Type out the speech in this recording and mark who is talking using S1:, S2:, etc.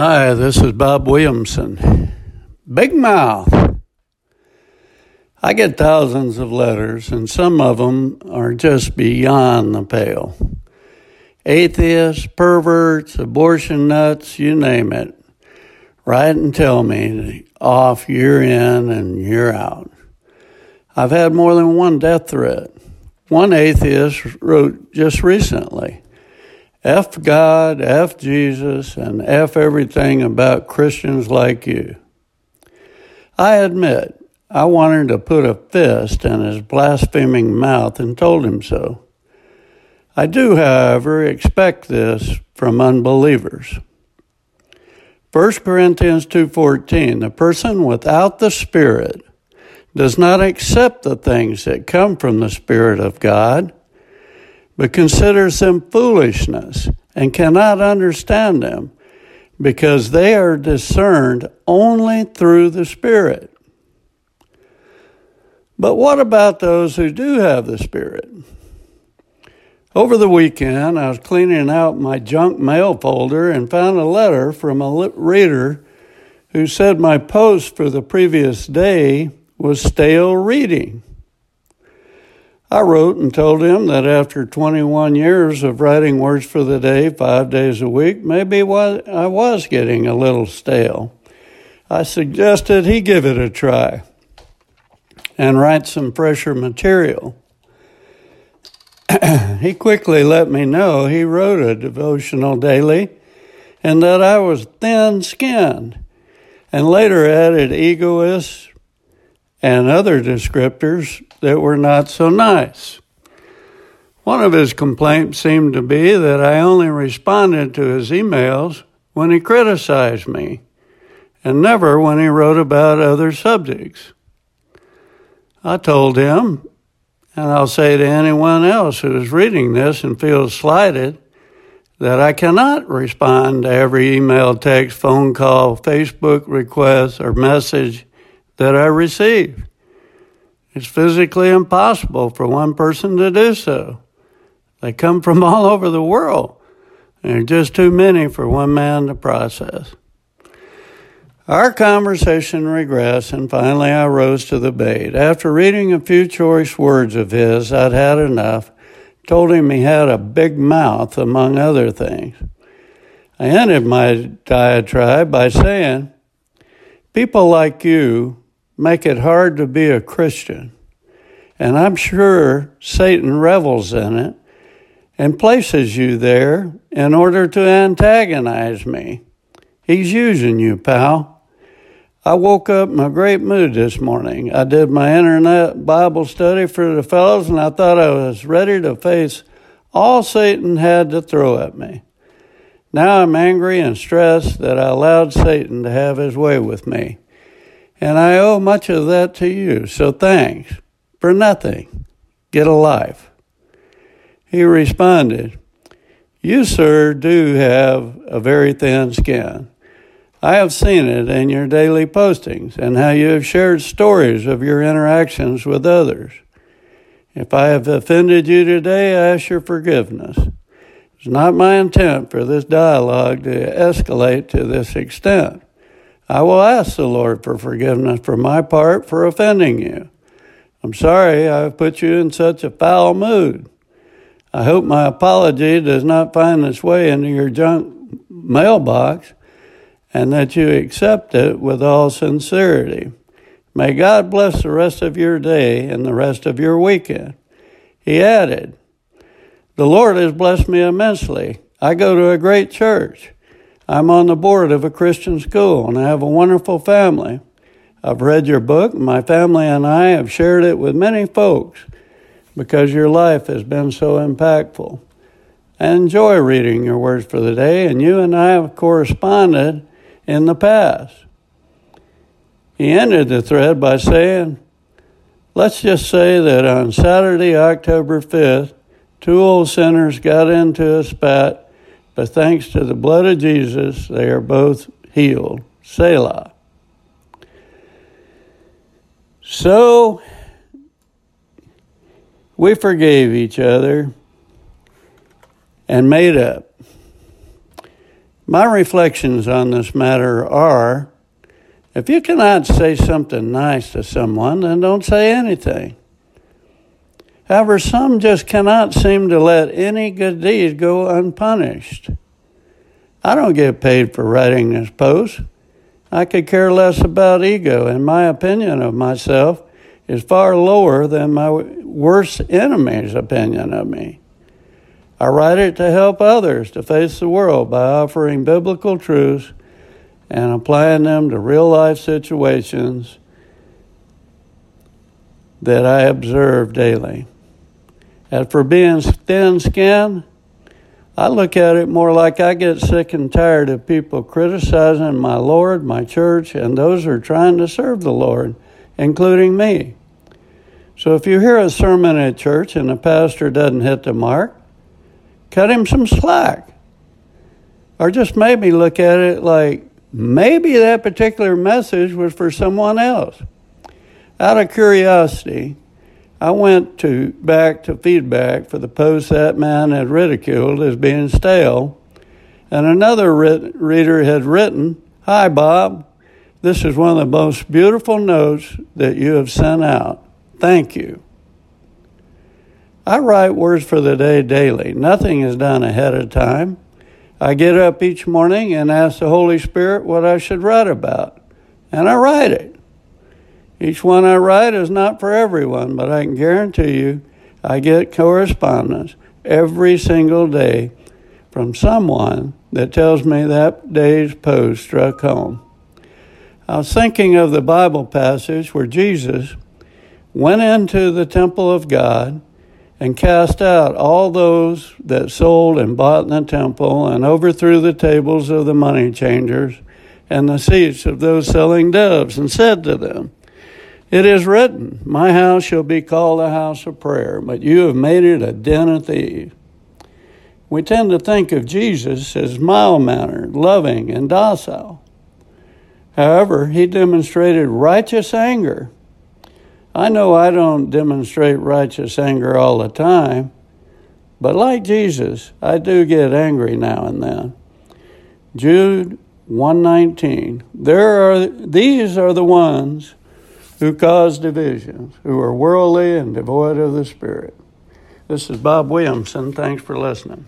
S1: Hi, this is Bob Williamson. Big Mouth. I get thousands of letters, and some of them are just beyond the pale. Atheists, perverts, abortion nuts, you name it. Write and tell me off year in and year out. I've had more than one death threat. One atheist wrote just recently F God, F Jesus, and F everything about Christians like you. I admit, I wanted to put a fist in his blaspheming mouth and told him so. I do, however, expect this from unbelievers. 1 Corinthians 2:14 The person without the spirit does not accept the things that come from the spirit of God but considers them foolishness and cannot understand them because they are discerned only through the Spirit. But what about those who do have the Spirit? Over the weekend, I was cleaning out my junk mail folder and found a letter from a reader who said my post for the previous day was stale reading. I wrote and told him that after 21 years of writing words for the day, five days a week, maybe I was getting a little stale. I suggested he give it a try and write some fresher material. he quickly let me know he wrote a devotional daily and that I was thin skinned, and later added egoist and other descriptors that were not so nice. One of his complaints seemed to be that I only responded to his emails when he criticized me and never when he wrote about other subjects. I told him, and I'll say to anyone else who is reading this and feels slighted, that I cannot respond to every email, text, phone call, Facebook request, or message that I receive. It's physically impossible for one person to do so. They come from all over the world. And there are just too many for one man to process. Our conversation regressed, and finally I rose to the bait. After reading a few choice words of his, I'd had enough. Told him he had a big mouth, among other things. I ended my diatribe by saying, People like you make it hard to be a Christian. And I'm sure Satan revels in it and places you there in order to antagonize me. He's using you, pal. I woke up in a great mood this morning. I did my internet Bible study for the fellows, and I thought I was ready to face all Satan had to throw at me. Now I'm angry and stressed that I allowed Satan to have his way with me. And I owe much of that to you, so thanks for nothing. Get a life. He responded, You, sir, do have a very thin skin. I have seen it in your daily postings and how you have shared stories of your interactions with others. If I have offended you today, I ask your forgiveness. It's not my intent for this dialogue to escalate to this extent. I will ask the Lord for forgiveness for my part for offending you. I'm sorry I've put you in such a foul mood. I hope my apology does not find its way into your junk mailbox and that you accept it with all sincerity. May God bless the rest of your day and the rest of your weekend. He added, The Lord has blessed me immensely. I go to a great church. I'm on the board of a Christian school and I have a wonderful family. I've read your book. My family and I have shared it with many folks because your life has been so impactful. I enjoy reading your words for the day, and you and I have corresponded in the past. He ended the thread by saying, Let's just say that on Saturday, October 5th, two old sinners got into a spat but thanks to the blood of Jesus, they are both healed. Selah. So, we forgave each other and made up. My reflections on this matter are if you cannot say something nice to someone, then don't say anything. However, some just cannot seem to let any good deed go unpunished. I don't get paid for writing this post. I could care less about ego, and my opinion of myself is far lower than my worst enemy's opinion of me. I write it to help others to face the world by offering biblical truths and applying them to real life situations that I observe daily. As for being thin skinned, I look at it more like I get sick and tired of people criticizing my Lord, my church, and those who are trying to serve the Lord, including me. So if you hear a sermon at church and the pastor doesn't hit the mark, cut him some slack. Or just maybe look at it like maybe that particular message was for someone else. Out of curiosity, I went to back to feedback for the post that man had ridiculed as being stale, and another writ- reader had written, "Hi Bob, this is one of the most beautiful notes that you have sent out. Thank you." I write words for the day daily. Nothing is done ahead of time. I get up each morning and ask the Holy Spirit what I should write about, and I write it. Each one I write is not for everyone, but I can guarantee you I get correspondence every single day from someone that tells me that day's post struck home. I was thinking of the Bible passage where Jesus went into the temple of God and cast out all those that sold and bought in the temple and overthrew the tables of the money changers and the seats of those selling doves and said to them, It is written, My house shall be called a house of prayer, but you have made it a den of thieves. We tend to think of Jesus as mild mannered, loving, and docile. However, he demonstrated righteous anger I know I don't demonstrate righteous anger all the time, but like Jesus, I do get angry now and then. Jude 119. There are these are the ones who cause divisions, who are worldly and devoid of the spirit. This is Bob Williamson. Thanks for listening.